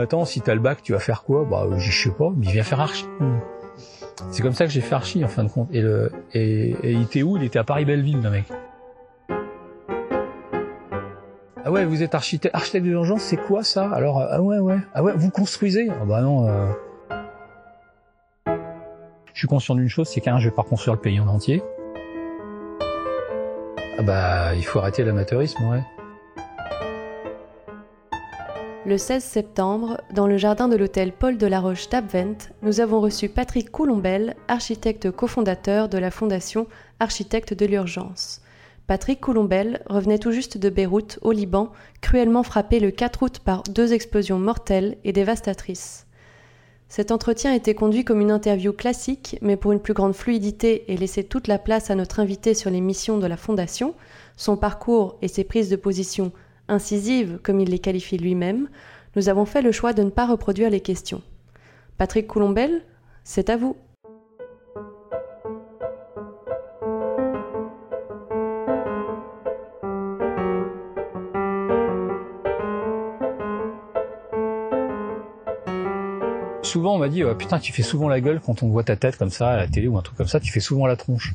attends, si t'as le bac, tu vas faire quoi? Bah, je sais pas, mais viens faire archi. C'est comme ça que j'ai fait archi en fin de compte. Et, il était où? Il était à Paris-Belleville, le mec. Ah ouais, vous êtes architecte, architecte d'urgence, c'est quoi ça? Alors, ah ouais, ouais, ah ouais, vous construisez? Ah bah non. Euh... Je suis conscient d'une chose, c'est qu'un, je vais pas construire le pays en entier. Ah bah, il faut arrêter l'amateurisme, ouais. Le 16 septembre, dans le jardin de l'hôtel Paul de la Roche d'Abvent, nous avons reçu Patrick Coulombel, architecte cofondateur de la fondation Architecte de l'urgence. Patrick Coulombel revenait tout juste de Beyrouth, au Liban, cruellement frappé le 4 août par deux explosions mortelles et dévastatrices. Cet entretien était conduit comme une interview classique, mais pour une plus grande fluidité et laisser toute la place à notre invité sur les missions de la Fondation, son parcours et ses prises de position incisives, comme il les qualifie lui-même, nous avons fait le choix de ne pas reproduire les questions. Patrick Coulombel, c'est à vous. souvent on m'a dit putain tu fais souvent la gueule quand on voit ta tête comme ça à la télé ou un truc comme ça, tu fais souvent la tronche.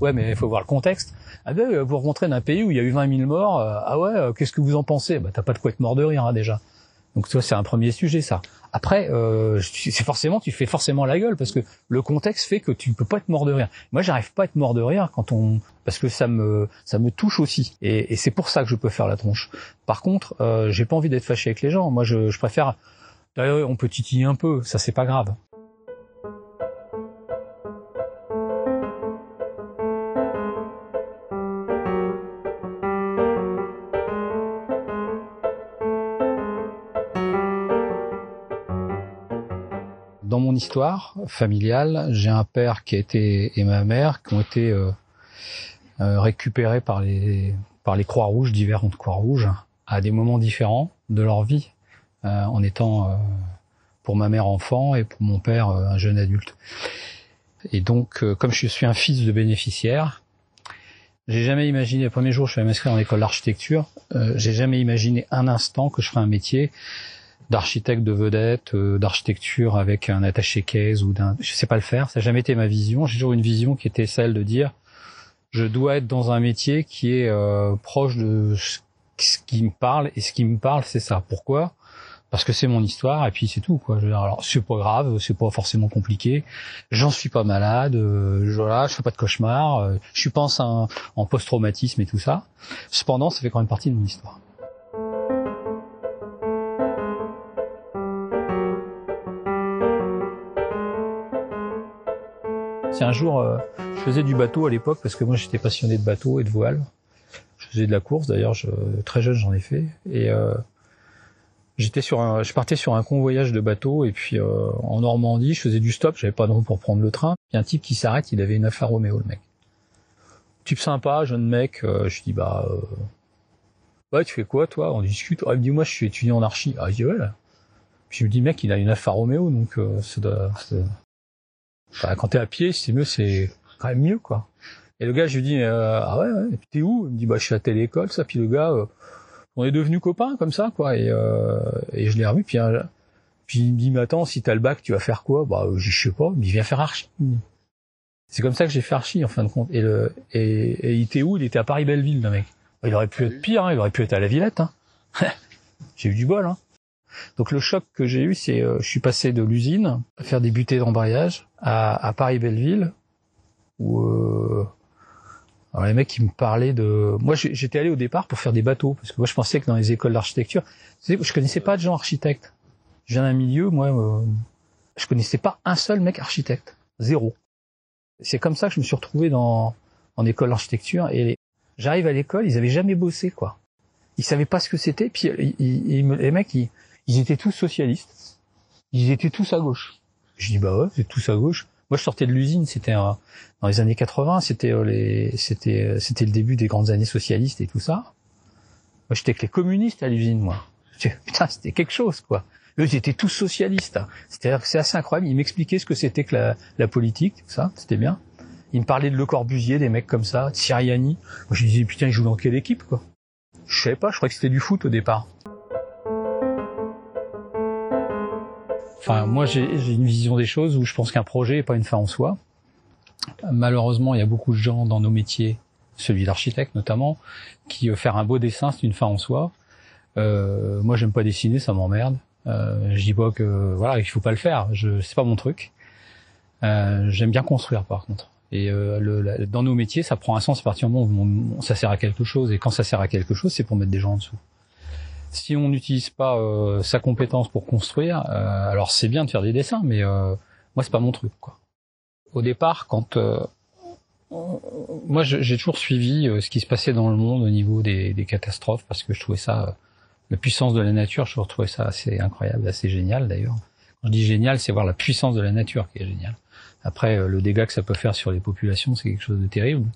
Ouais mais il faut voir le contexte. Ah ben vous rencontrez dans un pays où il y a eu 20 000 morts, euh, ah ouais euh, qu'est-ce que vous en pensez? Bah t'as pas de quoi être mort de rire hein, déjà. Donc toi c'est un premier sujet ça. Après euh, c'est forcément tu fais forcément la gueule parce que le contexte fait que tu ne peux pas être mort de rire. Moi j'arrive pas à être mort de rire quand on parce que ça me ça me touche aussi et, et c'est pour ça que je peux faire la tronche. Par contre euh, j'ai pas envie d'être fâché avec les gens. Moi je, je préfère D'ailleurs, on peut titiller un peu, ça c'est pas grave. Histoire familiale, j'ai un père qui a été et ma mère qui ont été euh, euh, récupérés par les par les Croix Rouges, différentes Croix Rouges, à des moments différents de leur vie. Euh, en étant pour ma mère enfant et pour mon père un jeune adulte. Et donc, comme je suis un fils de bénéficiaire, j'ai jamais imaginé, le premier jour je suis m'inscrire en école d'architecture, j'ai jamais imaginé un instant que je ferais un métier d'architecte de vedette, d'architecture avec un attaché caisse ou d'un, je sais pas le faire, ça n'a jamais été ma vision. J'ai toujours une vision qui était celle de dire, je dois être dans un métier qui est proche de ce qui me parle et ce qui me parle c'est ça. Pourquoi? Parce que c'est mon histoire et puis c'est tout quoi. Je alors c'est pas grave, c'est pas forcément compliqué. J'en suis pas malade, euh, voilà, je fais pas de cauchemar, euh, je suis pas en, en post-traumatisme et tout ça. Cependant, ça fait quand même partie de mon histoire. Un jour, euh, je faisais du bateau à l'époque parce que moi j'étais passionné de bateau et de voile. Je faisais de la course d'ailleurs, très jeune j'en ai fait et euh, J'étais sur un, je partais sur un convoyage de bateau et puis euh, en Normandie, je faisais du stop, j'avais pas de roue pour prendre le train. Il y a un type qui s'arrête, il avait une Alfa Romeo le mec. Type sympa, jeune mec, je dis bah ouais tu fais quoi toi? On discute. Ah, il me dit moi je suis étudiant en archi. Ah je dis ouais. Puis je me dis mec il a une Alfa Romeo donc c'est enfin, quand t'es à pied c'est mieux c'est quand même mieux quoi. Et le gars je lui dis ah ouais, ouais. et puis t'es où? Il me dit bah je suis à telle école ça. Puis le gars on est devenus copains comme ça, quoi. Et, euh, et je l'ai revu. Puis, puis il me dit, mais attends, si t'as le bac, tu vas faire quoi? Bah, je sais pas. Mais il vient faire archi. C'est comme ça que j'ai fait archi en fin de compte. Et, le, et, et il était où? Il était à Paris-Belleville, le mec. Il aurait pu être pire. Hein, il aurait pu être à la Villette. Hein. j'ai eu du bol. Hein. Donc le choc que j'ai eu, c'est euh, je suis passé de l'usine à faire des butées d'embrayage à, à Paris-Belleville, où euh, alors les mecs qui me parlaient de, moi j'étais allé au départ pour faire des bateaux parce que moi je pensais que dans les écoles d'architecture, je connaissais pas de gens architectes. Je viens d'un milieu, moi, euh, je connaissais pas un seul mec architecte, zéro. C'est comme ça que je me suis retrouvé dans en école d'architecture et j'arrive à l'école, ils avaient jamais bossé quoi. Ils savaient pas ce que c'était, puis les mecs ils, ils étaient tous socialistes, ils étaient tous à gauche. Je dis bah ouais, c'est tous à gauche. Moi, je sortais de l'usine, c'était dans les années 80, c'était euh, les, c'était, euh, c'était le début des grandes années socialistes et tout ça. Moi, j'étais avec les communistes à l'usine, moi. Putain, c'était quelque chose, quoi. Eux, ils étaient tous socialistes. C'était, c'est assez incroyable. Ils m'expliquaient ce que c'était que la, la politique, tout ça. C'était bien. Ils me parlaient de Le Corbusier, des mecs comme ça, de Siriani. Moi, je disais, putain, ils jouent dans quelle équipe, quoi? Je savais pas, je croyais que c'était du foot au départ. Enfin, moi, j'ai une vision des choses où je pense qu'un projet n'est pas une fin en soi. Malheureusement, il y a beaucoup de gens dans nos métiers, celui d'architecte notamment, qui euh, faire un beau dessin, c'est une fin en soi. Euh, moi, j'aime pas dessiner, ça m'emmerde. Euh, je dis pas que voilà, il faut pas le faire. Je, c'est pas mon truc. Euh, j'aime bien construire, par contre. Et euh, le, dans nos métiers, ça prend un sens à partir du moment où ça sert à quelque chose. Et quand ça sert à quelque chose, c'est pour mettre des gens en dessous. Si on n'utilise pas euh, sa compétence pour construire, euh, alors c'est bien de faire des dessins, mais euh, moi c'est pas mon truc. Quoi. Au départ, quand moi j'ai toujours suivi ce qui se passait dans le monde au niveau des, des catastrophes parce que je trouvais ça la puissance de la nature, je trouvais ça assez incroyable, assez génial d'ailleurs. Quand je dis génial, c'est voir la puissance de la nature qui est géniale. Après, le dégât que ça peut faire sur les populations, c'est quelque chose de terrible.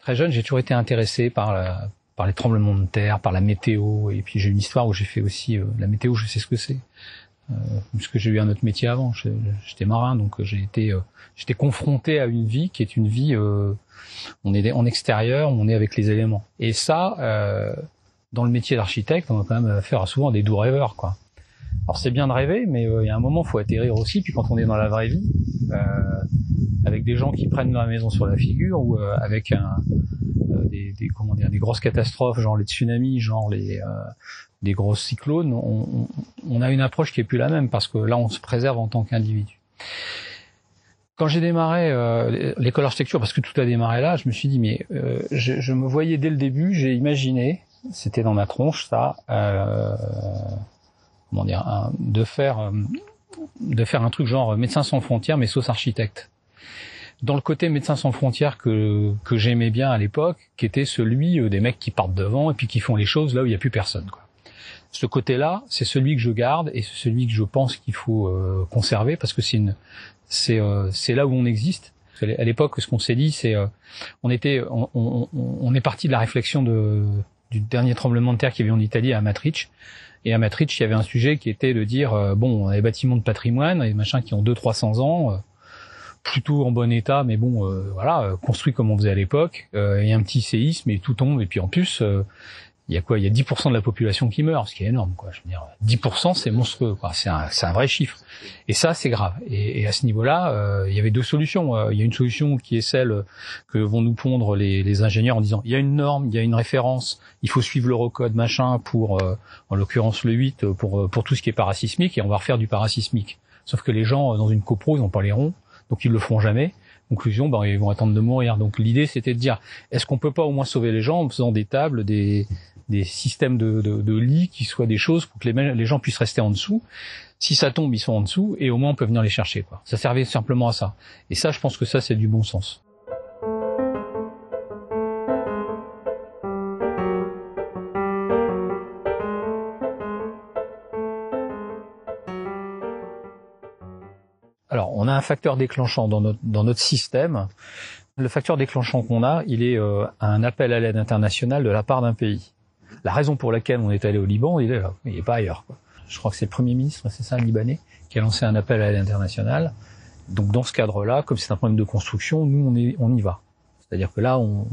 Très jeune, j'ai toujours été intéressé par la, par les tremblements de terre, par la météo. Et puis j'ai une histoire où j'ai fait aussi euh, la météo, je sais ce que c'est. Euh, puisque j'ai eu un autre métier avant, j'étais marin, donc euh, j'ai été, euh, j'étais confronté à une vie qui est une vie, on est en extérieur, on est avec les éléments. Et ça, dans le métier d'architecte, on va quand même faire souvent des doux rêveurs, quoi. Alors c'est bien de rêver, mais il y a un moment, faut atterrir aussi. Puis quand on est dans la vraie vie, avec des gens qui prennent la maison sur la figure ou avec un, des, des, comment dire, des grosses catastrophes, genre les tsunamis, genre les euh, des grosses cyclones, on, on, a une approche qui est plus la même parce que là, on se préserve en tant qu'individu. Quand j'ai démarré euh, l'école d'architecture, parce que tout a démarré là, je me suis dit mais euh, je, je, me voyais dès le début, j'ai imaginé, c'était dans ma tronche ça, euh, comment dire, de faire de faire un truc genre médecin sans frontières mais sauce architecte dans le côté Médecins sans frontières que, que j'aimais bien à l'époque, qui était celui euh, des mecs qui partent devant et puis qui font les choses là où il n'y a plus personne. Quoi. Ce côté-là, c'est celui que je garde et c'est celui que je pense qu'il faut euh, conserver parce que c'est une, c'est, euh, c'est là où on existe. À l'époque, ce qu'on s'est dit, c'est, on était, on, on, on, est parti de la réflexion de, du dernier tremblement de terre qu'il y avait en Italie à Maastricht. Et à Maastricht, il y avait un sujet qui était de dire, bon, on a des bâtiments de patrimoine, des machins qui ont 200-300 ans plutôt en bon état, mais bon, euh, voilà, euh, construit comme on faisait à l'époque. Euh, il y a un petit séisme et tout tombe. Et puis en plus, il y a quoi Il y a 10% de la population qui meurt, ce qui est énorme. Quoi. Je veux dire, 10% c'est monstrueux. Quoi. C'est un, c'est un vrai chiffre. Et ça, c'est grave. Et, et à ce niveau-là, il y avait deux solutions. il y a une solution qui est celle que vont nous pondre les, les, ingénieurs en disant il y a une norme, il y a une référence, il faut suivre l'eurocode machin pour, en l'occurrence le 8 pour pour tout ce qui est parasismique et on va refaire du parasismique. Sauf que les gens dans une copro, ils n'ont pas les ronds donc ils le feront jamais. Conclusion, ben, ils vont attendre de mourir. Donc l'idée, c'était de dire, est-ce qu'on peut pas au moins sauver les gens en faisant des tables, des, des systèmes de, de, de lits qui soient des choses pour que les, les gens puissent rester en dessous. Si ça tombe, ils sont en dessous et au moins on peut venir les chercher. Ça servait simplement à ça. Et ça, je pense que ça, c'est du bon sens. Un facteur déclenchant dans notre, dans notre système. Le facteur déclenchant qu'on a, il est euh, un appel à l'aide internationale de la part d'un pays. La raison pour laquelle on est allé au Liban, il est là, n'est pas ailleurs. Je crois que c'est le Premier ministre, c'est ça, le Libanais, qui a lancé un appel à l'aide internationale. Donc dans ce cadre-là, comme c'est un problème de construction, nous on, est, on y va. C'est-à-dire que là, on,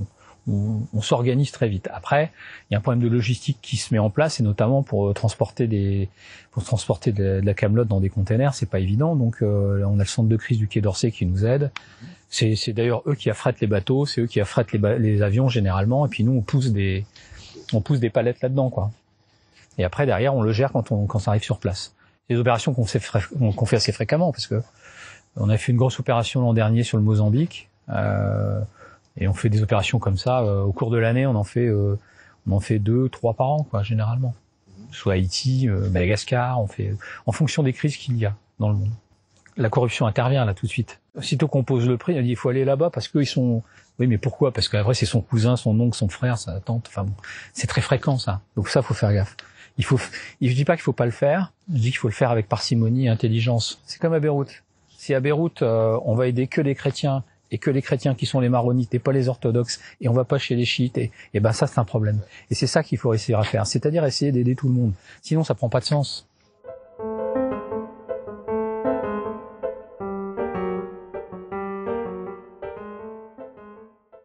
on, s'organise très vite. Après, il y a un problème de logistique qui se met en place, et notamment pour euh, transporter des, pour transporter de, la camelote dans des containers, c'est pas évident. Donc, euh, on a le centre de crise du Quai d'Orsay qui nous aide. C'est, d'ailleurs eux qui affrètent les bateaux, c'est eux qui affrètent les, les, avions généralement, et puis nous on pousse des, on pousse des palettes là-dedans, quoi. Et après derrière, on le gère quand on, quand ça arrive sur place. Des opérations qu'on fait, qu'on fait assez fréquemment, parce que on a fait une grosse opération l'an dernier sur le Mozambique. Euh, et on fait des opérations comme ça euh, au cours de l'année. On en fait, euh, on en fait deux, trois par an, quoi, généralement. Soit Haïti, euh, Madagascar, on fait en fonction des crises qu'il y a dans le monde. La corruption intervient là tout de suite. Aussitôt qu'on pose le prix, on dit il faut aller là-bas parce qu'ils sont. Oui, mais pourquoi? Parce qu'après c'est son cousin, son oncle, son frère, sa tante. Enfin bon, c'est très fréquent ça. Donc ça, faut faire gaffe. Il faut. Je dis pas qu'il faut pas le faire. Je dis qu'il faut le faire avec parcimonie et intelligence. C'est comme à Beyrouth. Si à Beyrouth on va aider que les chrétiens et que les chrétiens qui sont les maronites et pas les orthodoxes et on va pas chez les chiites et, et ben ça c'est un problème. Et c'est ça qu'il faut essayer à faire, c'est-à-dire essayer d'aider tout le monde. Sinon ça prend pas de sens.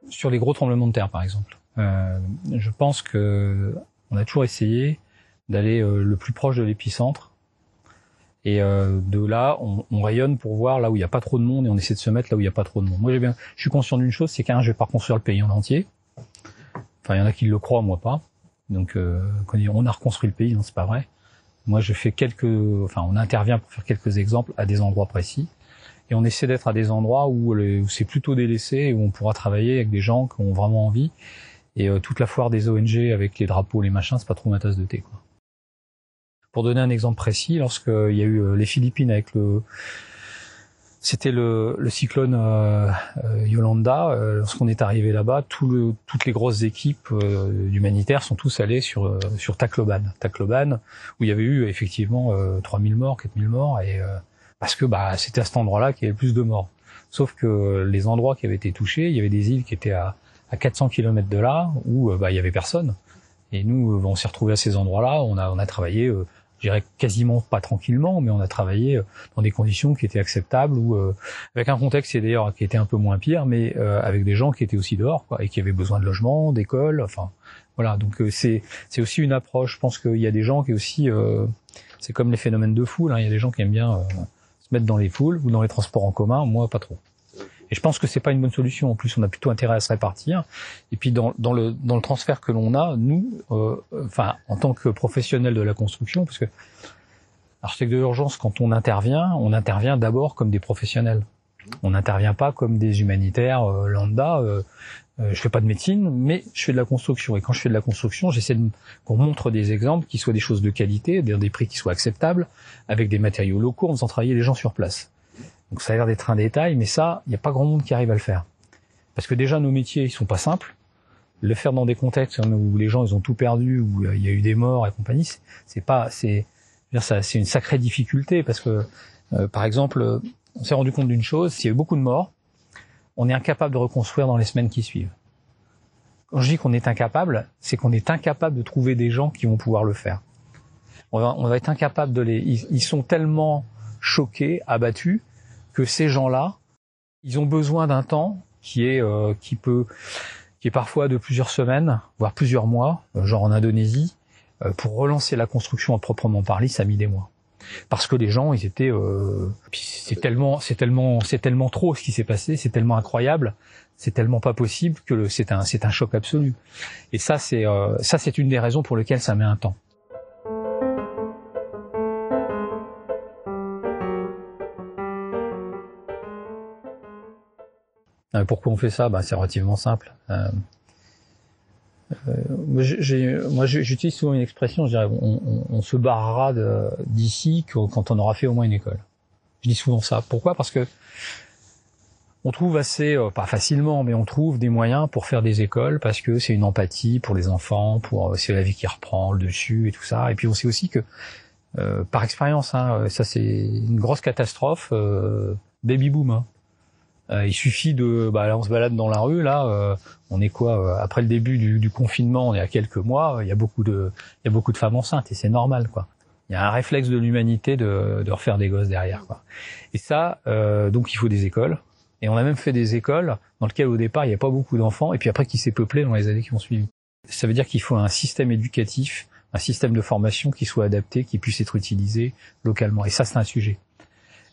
Sur les gros tremblements de terre par exemple, euh, je pense que on a toujours essayé d'aller euh, le plus proche de l'épicentre Et euh, de là, on, on, rayonne pour voir là où il n'y a pas trop de monde et on essaie de se mettre là où il n'y a pas trop de monde. Moi, j'ai bien, je suis conscient d'une chose, c'est qu'un, je vais pas reconstruire le pays en entier. Enfin, il y en a qui le croient, moi pas. Donc, euh, on a reconstruit le pays, non, c'est pas vrai. Moi, je fais quelques, enfin, on intervient pour faire quelques exemples à des endroits précis, et on essaie d'être à des endroits où, où c'est plutôt délaissé où on pourra travailler avec des gens qui ont vraiment envie. Et euh, toute la foire des ONG avec les drapeaux, les machins, c'est pas trop ma tasse de thé, quoi. Pour donner un exemple précis, lorsqu'il y a eu euh, les Philippines avec le c'était le, le, cyclone euh, euh Yolanda. lorsqu'on est arrivé là-bas, tout le, toutes les grosses équipes euh, humanitaires sont tous allés sur sur Tacloban, Tacloban, où il y avait eu effectivement 3000 morts, 4000 morts, et parce que bah c'était à cet endroit-là qu'il y avait le plus de morts. Sauf que les endroits qui avaient été touchés, il y avait des îles qui étaient à, à 400 km de là, où bah il y avait personne. Et nous, on s'est retrouvés à ces endroits-là. On a on a travaillé je dirais quasiment pas tranquillement, mais on a travaillé euh, dans des conditions qui étaient acceptables ou euh, avec un contexte qui d'ailleurs qui était un peu moins pire, mais euh, avec des gens qui étaient aussi dehors quoi, et qui avaient besoin de logement, d'école, enfin voilà. Donc c'est c'est aussi une approche. Je pense qu'il y a des gens qui aussi c'est comme les phénomènes de foule. Hein, il y a des gens qui aiment bien se mettre dans les foules ou dans les transports en commun. Moi pas trop. Et je pense que c'est pas une bonne solution. En plus, on a plutôt intérêt à se répartir. Et puis dans, dans le dans le transfert que l'on a, nous, euh, enfin en tant que professionnels de la construction, parce que architecte de l'urgence, quand on intervient, on intervient d'abord comme des professionnels. On n'intervient pas comme des humanitaires euh, lambda. Euh, euh, je fais pas de médecine, mais je fais de la construction. Et quand je fais de la construction, j'essaie qu'on montre des exemples qui soient des choses de qualité, des prix qui soient acceptables, avec des matériaux locaux, en faisant travailler les gens sur place. Donc ça a l'air d'être un détail, mais ça, il n'y a pas grand monde qui arrive à le faire. Parce que déjà, nos métiers, ils sont pas simples. Le faire dans des contextes où les gens, ils ont tout perdu, où il y a eu des morts et compagnie, c'est pas, c'est, c'est une sacrée difficulté parce que, euh, par exemple, on s'est rendu compte d'une chose, s'il y a eu beaucoup de morts, on est incapable de reconstruire dans les semaines qui suivent. Quand je dis qu'on est incapable, c'est qu'on est incapable de trouver des gens qui vont pouvoir le faire. On va, on va être incapable de les. ils sont tellement choqués, abattus, que ces gens-là, ils ont besoin d'un temps qui est euh, qui peut qui est parfois de plusieurs semaines, voire plusieurs mois, euh, genre en Indonésie, euh, pour relancer la construction à proprement parler, ça a mis des mois. Parce que les gens, ils étaient, c'est tellement, c'est tellement, c'est tellement trop ce qui s'est passé, c'est tellement incroyable, c'est tellement pas possible que c'est un, c'est un choc absolu. Et ça, c'est, ça, c'est une des raisons pour lesquelles ça met un temps. Pourquoi on fait ça? Bah, C'est relativement simple. Euh, euh, moi, j'utilise souvent une expression, je dirais, on, on, se barrera d'ici quand on aura fait au moins une école. Je dis souvent ça. Pourquoi? Parce que on trouve assez, pas facilement, mais on trouve des moyens pour faire des écoles parce que c'est une empathie pour les enfants, pour c'est la vie qui reprend le dessus et tout ça. Et puis on sait aussi que, par expérience, hein, ça c'est une grosse catastrophe, baby boom. Hein. Euh, il suffit de, bah là on se balade dans la rue, là, euh, on est quoi euh, Après le début du, du, confinement, on est à quelques mois, il y a beaucoup de, il y a beaucoup de femmes enceintes et c'est normal, quoi. Il y a un réflexe de l'humanité de, de, refaire des gosses derrière, quoi. Et ça, donc il faut des écoles. Et on a même fait des écoles dans lesquelles au départ il n'y a pas beaucoup d'enfants, et puis après qui s'est peuplé dans les années qui ont suivi. Ça veut dire qu'il faut un système éducatif, un système de formation qui soit adapté, qui puisse être utilisé localement. Et ça, c'est un sujet.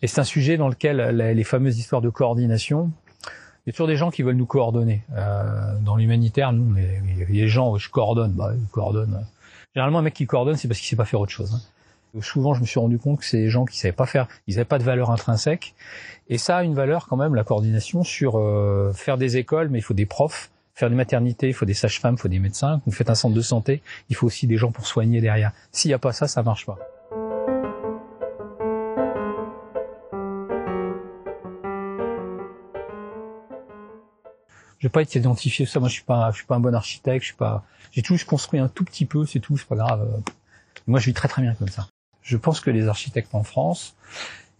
Et c'est un sujet dans lequel les fameuses histoires de coordination, il y a toujours des gens qui veulent nous coordonner. Euh, dans l'humanitaire, nous, les, les gens, je coordonne, bah, ils coordonnent. Généralement, un mec qui coordonne, c'est parce qu'il sait pas faire autre chose. Hein. Souvent, je me suis rendu compte que c'est des gens qui savaient pas faire, ils n'avaient pas de valeur intrinsèque. Et ça a une valeur quand même, la coordination, sur euh, faire des écoles, mais il faut des profs, faire des maternités, il faut des sages-femmes, il faut des médecins. Vous faites un centre de santé, il faut aussi des gens pour soigner derrière. S'il n'y a pas ça, ça marche pas. Pas être identifié ça. Moi, je suis pas, suis pas un bon architecte. J'ai toujours construit un tout petit peu, c'est tout. C'est pas grave. Moi, je vis très très bien comme ça. Je pense que les architectes en France,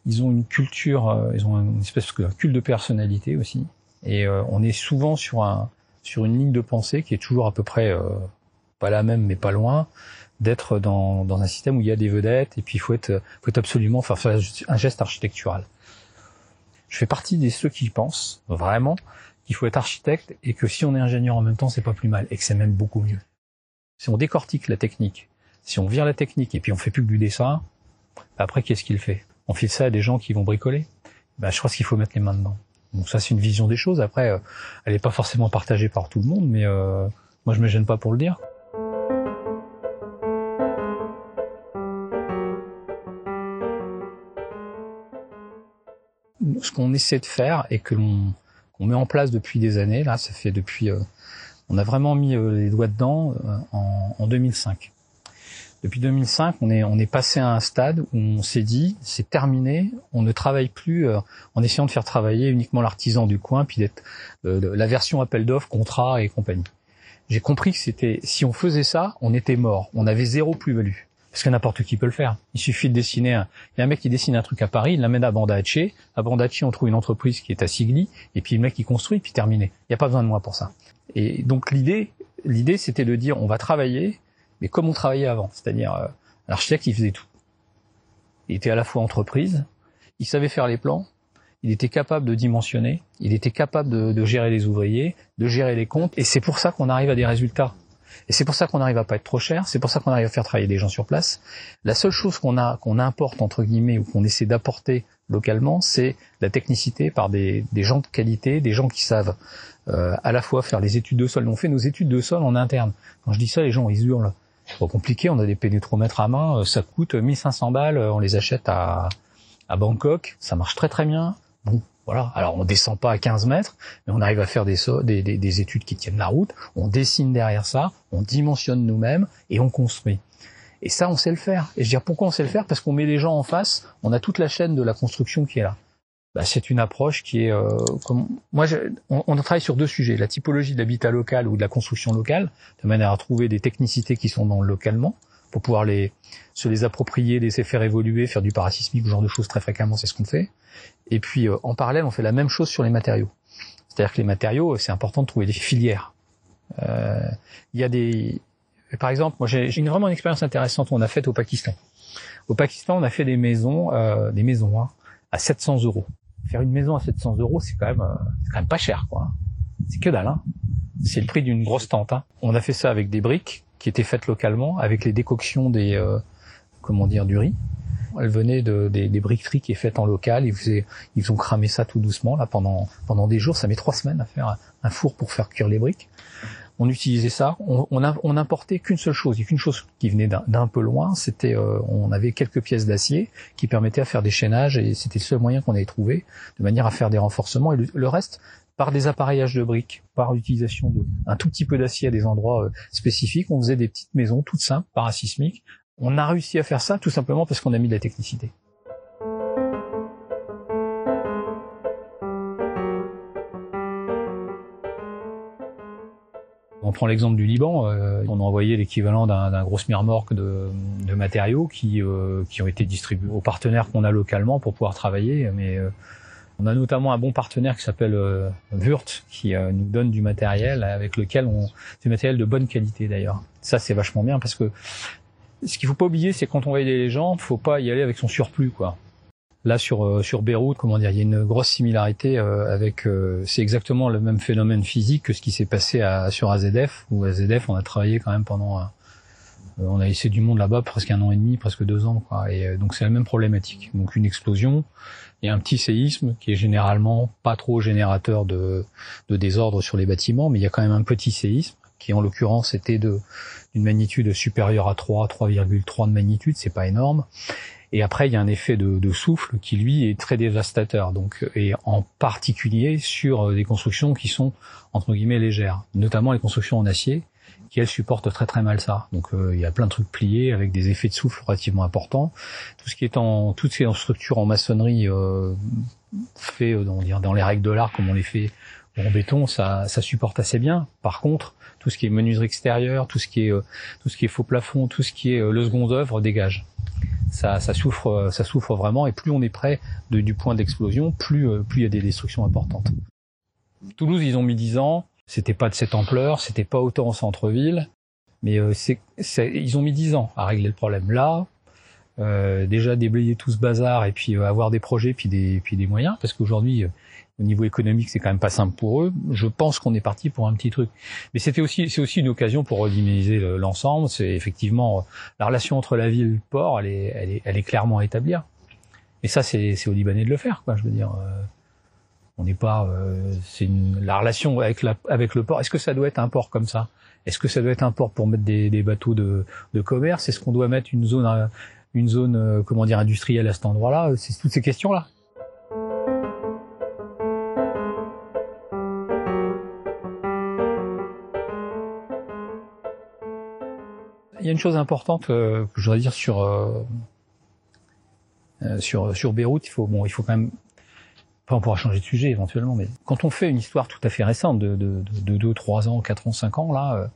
ils ont une culture, euh, ils ont une espèce de culte de personnalité aussi. Et euh, on est souvent sur un sur une ligne de pensée qui est toujours à peu près euh, pas la même, mais pas loin, d'être dans, un système où il y a des vedettes et puis il faut être, absolument faire un geste architectural. Je fais partie des ceux qui pensent vraiment qu'il faut être architecte et que si on est ingénieur en même temps, c'est pas plus mal et que c'est même beaucoup mieux. Si on décortique la technique, si on vire la technique et puis on fait plus que du dessin, Après, qu'est-ce qu'il fait? On file ça à des gens qui vont bricoler? Ben, je crois qu'il faut mettre les mains dedans. Donc ça, c'est une vision des choses. Après, euh, elle n'est pas forcément partagée par tout le monde, mais euh, moi, je me gêne pas pour le dire. Ce qu'on essaie de faire et que l'on met en place depuis des années, là, ça fait depuis, euh, on a vraiment mis les doigts dedans en, en 2005. Depuis 2005, on est, on est passé à un stade où on s'est dit, c'est terminé, on ne travaille plus euh, en essayant de faire travailler uniquement l'artisan du coin, puis d'être euh, la version appel d'offres, contrat et compagnie. J'ai compris que c'était, si on faisait ça, on était mort, on avait zéro plus-value. Parce que n'importe qui peut le faire. Il suffit de dessiner un, il y a un mec qui dessine un truc à Paris, il l'amène à Bandacci. À Bandacci, on trouve une entreprise qui est à Sigli, et puis le mec qui construit, puis terminé. Il n'y a pas besoin de moi pour ça. Et donc l'idée, l'idée, c'était de dire, on va travailler, mais comme on travaillait avant, c'est-à-dire euh, l'architecte il faisait tout. Il était à la fois entreprise, il savait faire les plans, il était capable de dimensionner, il était capable de gérer les ouvriers, de gérer les comptes, et c'est pour ça qu'on arrive à des résultats. Et c'est pour ça qu'on arrive à pas être trop cher, c'est pour ça qu'on arrive à faire travailler des gens sur place. La seule chose qu'on a, qu'on importe entre guillemets ou qu'on essaie d'apporter localement, c'est la technicité par des, des, gens de qualité, des gens qui savent euh, à la fois faire les études de sol. On fait nos études de sol en interne. Quand je dis ça, les gens ils hurlent. C'est pas compliqué, on a des pénétromètres à main, euh, ça coûte 1500 balles, euh, on les achète à, à Bangkok, ça marche très très bien. Bon, voilà. Alors on descend pas à 15 mètres, mais on arrive à faire des, des, des, des études qui tiennent la route. On dessine derrière ça, on dimensionne nous-mêmes et on construit. Et ça, on sait le faire. Et je veux dire, pourquoi on sait le faire? Parce qu'on met les gens en face, on a toute la chaîne de la construction qui est là. Bah, c'est une approche qui est euh, comme moi on, on, travaille sur deux sujets la typologie de l'habitat local ou de la construction locale de manière à trouver des technicités qui sont dans le localement pour pouvoir les se les approprier les faire évoluer faire du parasismique ce genre de choses très fréquemment c'est ce qu'on fait et puis euh, en parallèle on fait la même chose sur les matériaux c'est-à-dire que les matériaux c'est important de trouver des filières euh, il y a des par exemple moi j'ai une vraiment une expérience intéressante qu'on a faite au Pakistan au Pakistan on a fait des maisons euh, des maisons hein, à 700 euros faire une maison à 700 euros, c'est quand même, euh, c'est quand même pas cher, quoi. C'est que dalle, hein. C'est le prix d'une grosse tente. Hein. On a fait ça avec des briques qui étaient faites localement, avec les décoctions des, euh, comment dire, du riz. Elles venaient de, des, des briqueteries qui est faites en local. Ils faisaient, ils ont cramé ça tout doucement là pendant pendant des jours. Ça met trois semaines à faire un four pour faire cuire les briques on utilisait ça. On, on, on importait qu'une seule chose, qu'une chose qui venait d'un peu loin, c'était euh, on avait quelques pièces d'acier qui permettaient à faire des chaînages et c'était le seul moyen qu'on avait trouvé de manière à faire des renforcements et le, reste par des appareillages de briques, par l'utilisation de un tout petit peu d'acier à des endroits euh, spécifiques, on faisait des petites maisons toutes simples, parasismiques. On a réussi à faire ça tout simplement parce qu'on a mis de la technicité. On prend l'exemple du Liban, euh, on a envoyé l'équivalent d'un gros smirmorque de, matériaux qui, euh, qui ont été distribués aux partenaires qu'on a localement pour pouvoir travailler. Mais on a notamment un bon partenaire qui s'appelle euh, Wurt qui nous donne du matériel avec lequel on, du matériel de bonne qualité d'ailleurs. Ça c'est vachement bien parce que ce qu'il faut pas oublier, c'est quand on va aider les gens, faut pas y aller avec son surplus quoi. Là sur euh, sur Beyrouth, comment dire, il y a une grosse similarité euh, avec. Euh, c'est exactement le même phénomène physique que ce qui s'est passé à, sur AZF. Où AZF, on a travaillé quand même pendant. On a laissé du monde là-bas presque un an et demi, presque deux ans, quoi. Et donc c'est la même problématique. Donc une explosion et un petit séisme qui est généralement pas trop générateur de, désordre sur les bâtiments, mais il y a quand même un petit séisme qui en l'occurrence était d'une magnitude supérieure à 3, 3,3 de magnitude, c'est pas énorme. Et après, il y a un effet de, de, souffle qui lui est très dévastateur. Donc, et en particulier sur euh, des constructions qui sont entre guillemets légères, notamment les constructions en acier, qui elles supportent très très mal ça. Donc, euh, il y a plein de trucs pliés avec des effets de souffle relativement importants. Tout ce qui est en tout ce qui est en maçonnerie euh, fait euh, dans, dans les règles de l'art comme on les fait en béton, ça, ça supporte assez bien. Par contre, tout ce qui est menuiserie extérieure, tout ce qui est tout ce qui est faux plafond, tout ce qui est le second œuvre dégage ça, ça, souffre, ça souffre vraiment. Et plus on est près de, du point d'explosion, plus, euh, plus il y a des destructions importantes. Toulouse, ils ont mis 10 ans. C'était pas de cette ampleur, c'était pas autant en centre-ville, mais euh, c'est, ils ont mis 10 ans à régler le problème. Là, euh, déjà déblayer tout ce bazar et puis euh, avoir des projets puis des, puis des moyens, parce qu'aujourd'hui, au niveau économique, c'est quand même pas simple pour eux. Je pense qu'on est parti pour un petit truc. Mais c'était aussi, c'est aussi une occasion pour redynamiser l'ensemble. C'est effectivement la relation entre la ville et le port, elle est, elle est, elle est clairement à établir. Et ça, c'est, c'est aux Libanais de le faire, quoi. Je veux dire, euh, on n'est pas, euh, c'est la relation avec la, avec le port. Est-ce que ça doit être un port comme ça? Est-ce que ça doit être un port pour mettre des, des bateaux de, de commerce? Est-ce qu'on doit mettre une zone, une zone, euh, comment dire, industrielle à cet endroit-là? C'est toutes ces questions-là. il y a une chose importante euh, que je voudrais dire sur euh, euh, sur sur Beyrouth. Il faut bon, il faut quand même On pourra changer de sujet éventuellement, mais quand on fait une histoire tout à fait récente de, de, de 2, 3 ans, 4 ans, 5 ans, là,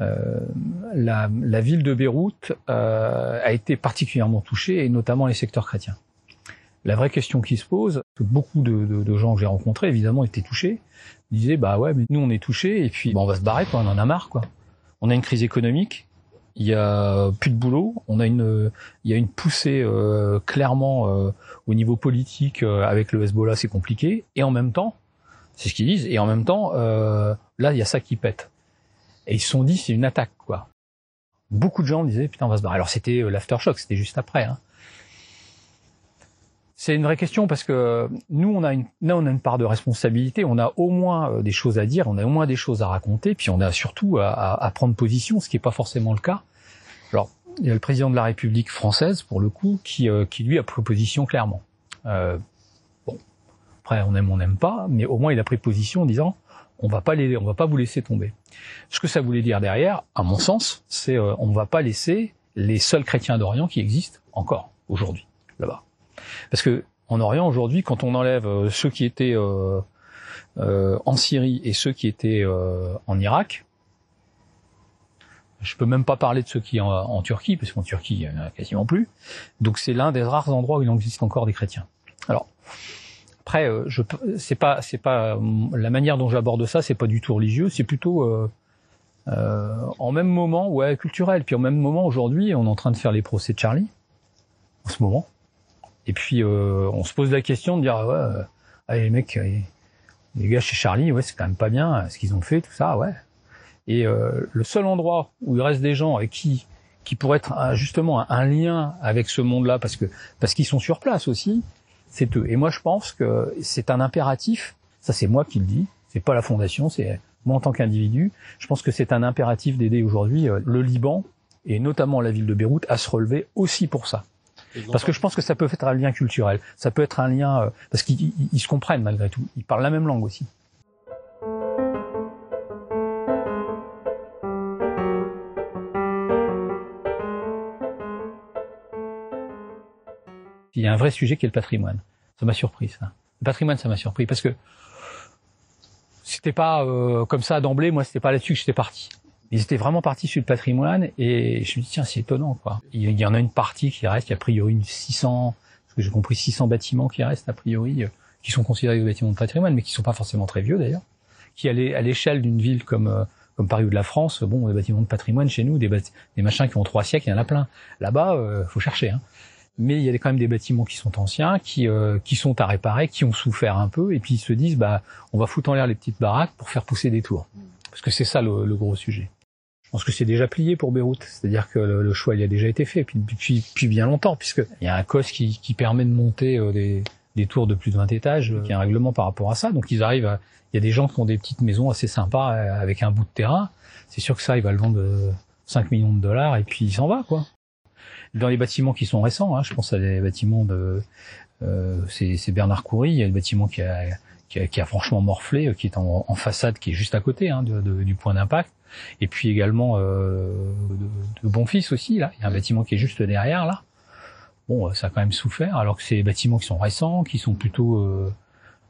euh, la, la, ville de Beyrouth euh, a été particulièrement touchée, et notamment les secteurs chrétiens. La vraie question qui se pose, beaucoup de, de gens que j'ai rencontrés, évidemment, étaient touchés, disaient, bah ouais, mais nous on est touchés, et puis bah, on va se barrer, quoi, on en a marre, quoi. On a une crise économique, il y a plus de boulot, on a une, il y a une poussée euh, clairement euh, au niveau politique euh, avec le Hezbollah, c'est compliqué, et en même temps, c'est ce qu'ils disent, et en même temps, là il y a ça qui pète. Et ils se sont dit c'est une attaque quoi. Beaucoup de gens disaient putain on va se barrer. Alors c'était l'aftershock, c'était juste après. Hein. C'est une vraie question parce que nous, on a une, là, on a une part de responsabilité. On a au moins euh, des choses à dire, on a au moins des choses à raconter, puis on a surtout à, prendre position, ce qui n'est pas forcément le cas. Alors, il y a le président de la République française, pour le coup, qui, euh, qui lui a pris position clairement. Euh, bon, après, on aime, on n'aime pas, mais au moins il a pris position en disant on va pas les, on va pas vous laisser tomber. Ce que ça voulait dire derrière, à mon sens, c'est euh, on va pas laisser les seuls chrétiens d'Orient qui existent encore aujourd'hui là-bas. Parce que en Orient aujourd'hui, quand on enlève euh, ceux qui étaient euh, euh, en Syrie et ceux qui étaient en Irak, je peux même pas parler de ceux qui en, en Turquie, parce qu'en Turquie il y en a quasiment plus. Donc c'est l'un des rares endroits où il existe encore des chrétiens. Alors après, je c'est pas c'est pas la manière dont j'aborde ça, c'est pas du tout religieux, c'est plutôt euh, en même moment, ouais, culturel. Puis en même moment, aujourd'hui, on est en train de faire les procès de Charlie, en ce moment. Et puis euh, on se pose la question de dire ouais, euh, les mecs, euh, les gars chez Charlie, ouais, c'est quand même pas bien ce qu'ils ont fait, tout ça, ouais. Et le seul endroit où il reste des gens avec qui qui pourraient être justement un, lien avec ce monde-là, parce que parce qu'ils sont sur place aussi, c'est eux. Et moi, je pense que c'est un impératif. Ça, c'est moi qui le dis. C'est pas la fondation, c'est moi en tant qu'individu. Je pense que c'est un impératif d'aider aujourd'hui le Liban et notamment la ville de Beyrouth à se relever aussi pour ça. Parce que je pense que ça peut être un lien culturel, ça peut être un lien euh, parce qu'ils se comprennent malgré tout, ils parlent la même langue aussi. Il y a un vrai sujet qui est le patrimoine. Ça m'a surpris ça. Le patrimoine, ça m'a surpris parce que c'était pas euh, comme ça d'emblée. Moi, c'était pas là-dessus que j'étais parti. Ils étaient vraiment partis sur le patrimoine et je me dis tiens c'est étonnant quoi. Il y en a une partie qui reste, il y a priori 600, parce que j'ai compris 600 bâtiments qui restent a priori, euh, qui sont considérés des bâtiments de patrimoine, mais qui sont pas forcément très vieux d'ailleurs, qui à l'échelle d'une ville comme euh, comme Paris ou de la France, bon, des bâtiments de patrimoine chez nous, des, des machins qui ont trois siècles, il y en a plein. Là-bas, euh, faut chercher. Hein. Mais il y a quand même des bâtiments qui sont anciens, qui euh, qui sont à réparer, qui ont souffert un peu, et puis ils se disent, bah, on va foutre en l'air les petites baraques pour faire pousser des tours, parce que c'est ça le gros sujet. Pense que c'est déjà plié pour Beyrouth, c'est-à-dire que le, choix il a déjà été fait depuis, bien longtemps, puisque il y a un COS qui, permet de monter euh, des, tours de plus de 20 étages, qui a un règlement par rapport à ça. Donc ils arrivent, à, il y a des gens qui ont des petites maisons assez sympas euh, avec un bout de terrain. C'est sûr que ça, il va le vendre 5 euh, millions de dollars et puis il s'en va quoi. Dans les bâtiments qui sont récents, hein, je pense à des bâtiments de, euh, c'est Bernard Coury, il y a le bâtiment qui a franchement morflé, qui est en, façade, qui est juste à côté hein, du point d'impact. Et puis également euh, de, de Bonfils aussi, là. Il y a un bâtiment qui est juste derrière, là. Bon, euh, ça a quand même souffert, alors que c'est des bâtiments qui sont récents, qui sont plutôt... Euh,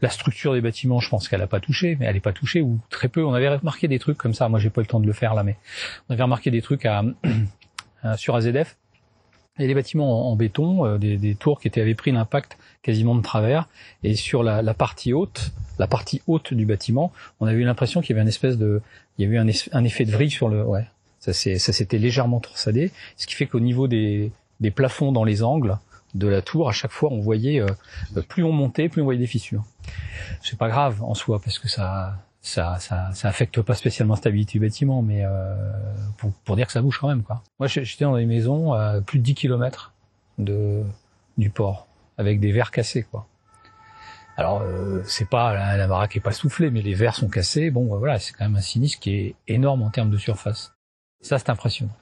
la structure des bâtiments, je pense qu'elle n'a pas touché, mais elle n'est pas touchée, ou très peu. On avait remarqué des trucs comme ça, moi j'ai pas eu le temps de le faire là, mais on avait remarqué des trucs à, sur AZF, il y a des bâtiments en, béton, euh, des, des, tours qui étaient, avaient pris l'impact quasiment de travers. Et sur la, la, partie haute, la partie haute du bâtiment, on avait eu l'impression qu'il y avait une espèce de, il y avait eu un, effet de vrille sur le, ouais, ça ça s'était légèrement torsadé, ce qui fait qu'au niveau des, des plafonds dans les angles, de la tour, à chaque fois, on voyait, euh, plus on montait, plus on voyait des fissures. C'est pas grave en soi, parce que ça, ça, ça, ça affecte pas spécialement la stabilité du bâtiment, mais euh, pour, pour, dire que ça bouge quand même, quoi. Moi, j'étais dans des maisons à plus de 10 km de, du port, avec des verres cassés, quoi. Alors, euh, c'est pas la, la, baraque est pas soufflée, mais les verres sont cassés. Bon, bah, voilà, c'est quand même un sinistre qui est énorme en termes de surface. Ça, c'est impressionnant,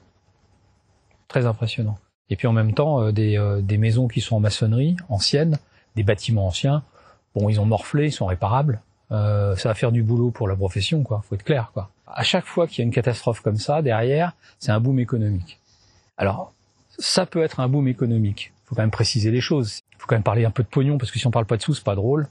très impressionnant. Et puis en même temps, euh, des, euh, des, maisons qui sont en maçonnerie anciennes, des bâtiments anciens. Bon, ils ont morflé, ils sont réparables. Euh, ça va faire du boulot pour la profession, quoi. Faut être clair, quoi. À chaque fois qu'il y a une catastrophe comme ça, derrière, c'est un boom économique. Alors, ça peut être un boom économique. Faut quand même préciser les choses. Faut quand même parler un peu de pognon parce que si on parle pas de sous, c'est pas drôle.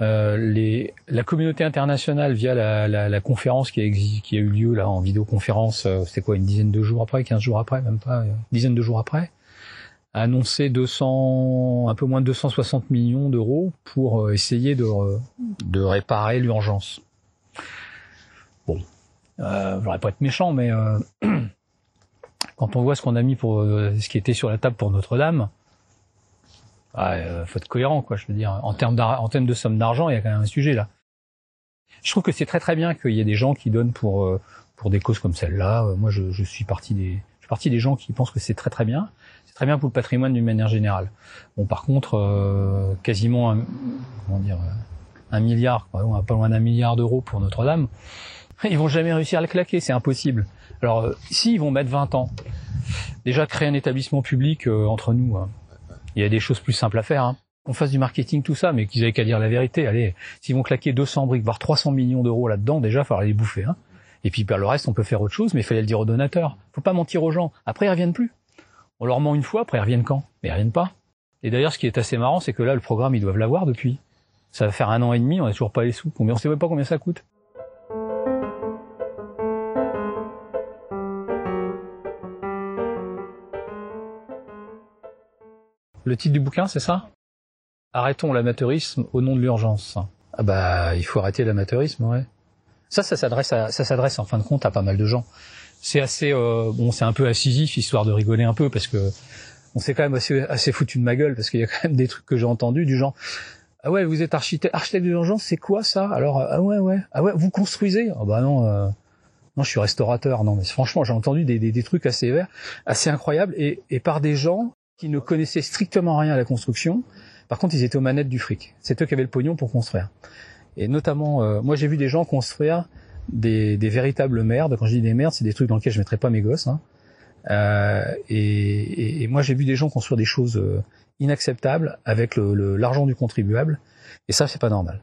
Euh, la communauté internationale via la, conférence qui a, qui a, eu lieu là en vidéoconférence, euh, c'était quoi une dizaine de jours après, 15 jours après, même pas, une dizaine de jours après, a annoncé 200, un peu moins de 260 millions d'euros pour euh, essayer de, de réparer l'urgence. Bon, euh, je voudrais pas être méchant, mais euh, quand on voit ce qu'on a mis pour ce qui était sur la table pour Notre-Dame, ah, euh, faut être cohérent, quoi. Je veux dire, en termes en termes de somme d'argent, il y a quand même un sujet là. Je trouve que c'est très très bien qu'il y ait des gens qui donnent pour euh, pour des causes comme celle-là. Euh, moi, je, suis parti des je suis parti des gens qui pensent que c'est très très bien. C'est très bien pour le patrimoine d'une manière générale. Bon, par contre, euh, quasiment un, un milliard, pas loin d'un milliard d'euros pour Notre-Dame. Ils vont jamais réussir à le claquer, c'est impossible. Alors, euh, si ils vont mettre 20 ans, déjà créer un établissement public entre nous. Hein, il y a des choses plus simples à faire. Hein. On fasse du marketing, tout ça, mais qu'ils aient qu'à dire la vérité. Allez, s'ils vont claquer 200 briques, voire 300 millions d'euros là-dedans, déjà, il faudra les bouffer. Hein. Et puis, par le reste, on peut faire autre chose, mais il fallait le dire aux donateurs. Faut pas mentir aux gens. Après, ils reviennent plus. On leur ment une fois, après, ils reviennent quand? Mais ils reviennent pas. Et d'ailleurs, ce qui est assez marrant, c'est que là, le programme, ils doivent l'avoir depuis. Ça va faire un an et demi, on n'a toujours pas les sous. On sait même pas combien ça coûte. Le titre du bouquin, c'est ça? Arrêtons l'amateurisme au nom de l'urgence. Ah bah, il faut arrêter l'amateurisme, ouais. Ça, ça s'adresse à, ça s'adresse en fin de compte à pas mal de gens. C'est assez, euh, bon, c'est un peu incisif, histoire de rigoler un peu, parce que on s'est quand même assez, assez foutu de ma gueule, parce qu'il y a quand même des trucs que j'ai entendus du genre, ah ouais, vous êtes architecte, architecte de l'urgence, c'est quoi ça? Alors, ah ouais, ouais, ah ouais, vous construisez? Ah bah non, euh, non, je suis restaurateur. Non, mais franchement, j'ai entendu des, des, des, trucs assez verts, assez incroyables, et, et par des gens qui ne connaissaient strictement rien à la construction. Par contre, ils étaient aux manettes du fric. C'est eux qui avaient le pognon pour construire. Et notamment, euh, moi j'ai vu des gens construire des, véritables merdes. Quand je dis des merdes, c'est des trucs dans lesquels je mettrais pas mes gosses. Hein. Euh, et, moi j'ai vu des gens construire des choses euh, inacceptables avec l'argent du contribuable. Et ça, c'est pas normal.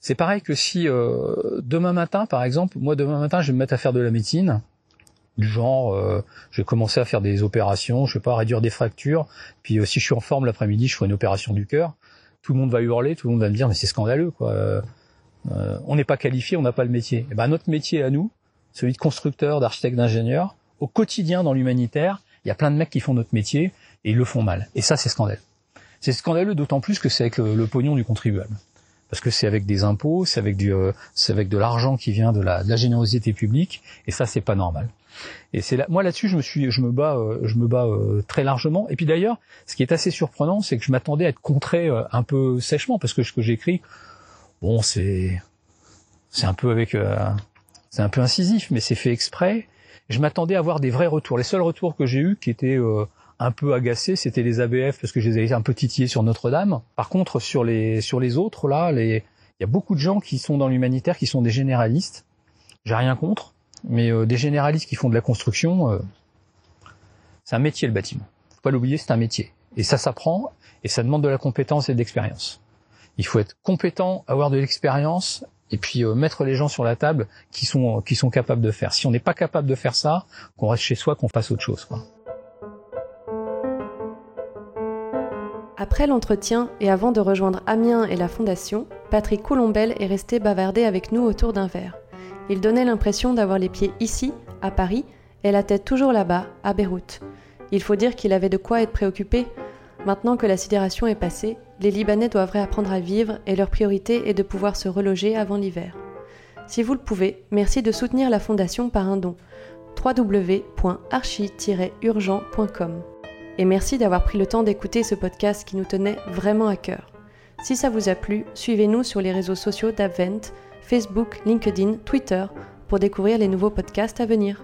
C'est pareil que si demain matin, par exemple, moi demain matin, je vais me mettre à faire de la médecine du genre je vais commencer à faire des opérations, je vais pas réduire des fractures, puis si je suis en forme l'après-midi, je ferai une opération du cœur, tout le monde va hurler, tout le monde va me dire mais c'est scandaleux quoi. Euh, on n'est pas qualifié, on n'a pas le métier. Et eh ben notre métier à nous, celui de constructeur, d'architecte, d'ingénieur, au quotidien dans l'humanitaire, il y a plein de mecs qui font notre métier et ils le font mal. Et ça c'est scandaleux. C'est scandaleux d'autant plus que c'est avec le, pognon du contribuable parce que c'est avec des impôts, c'est avec du, c'est avec de l'argent qui vient de la, de la générosité publique, et ça c'est pas normal. Et c'est là, moi là-dessus, je me suis, je me bats, euh, je me bats euh, très largement. Et puis d'ailleurs, ce qui est assez surprenant, c'est que je m'attendais à être contré euh, un peu sèchement, parce que ce que j'écris, bon, c'est, c'est un peu avec, c'est un peu incisif, mais c'est fait exprès. Je m'attendais à avoir des vrais retours. Les seuls retours que j'ai eus, qui étaient un peu agacés, c'était les ABF parce que je les avais un peu titillés sur Notre-Dame. Par contre, sur les sur les autres là, les il y a beaucoup de gens qui sont dans l'humanitaire, qui sont des généralistes. J'ai rien contre mais euh, des généralistes qui font de la construction, euh, c'est un métier le bâtiment. Faut pas l'oublier, c'est un métier. Et ça s'apprend et ça demande de la compétence et de l'expérience. Il faut être compétent, avoir de l'expérience et puis euh, mettre les gens sur la table qui sont qui sont capables de faire. Si on n'est pas capable de faire ça, qu'on reste chez soi, qu'on fasse autre chose. Après l'entretien et avant de rejoindre Amiens et la Fondation, Patrick Coulombelle est resté bavarder avec nous autour d'un verre. Il donnait l'impression d'avoir les pieds ici, à Paris, et la tête toujours là-bas, à Beyrouth. Il faut dire qu'il avait de quoi être préoccupé. Maintenant que la sidération est passée, les Libanais doivent réapprendre à vivre et leur priorité est de pouvoir se reloger avant l'hiver. Si vous le pouvez, merci de soutenir la fondation par un don www.archi-urgent.com. Et merci d'avoir pris le temps d'écouter ce podcast qui nous tenait vraiment à cœur. Si ça vous a plu, suivez-nous sur les réseaux sociaux d'Advent Facebook, LinkedIn, Twitter pour découvrir les nouveaux podcasts à venir.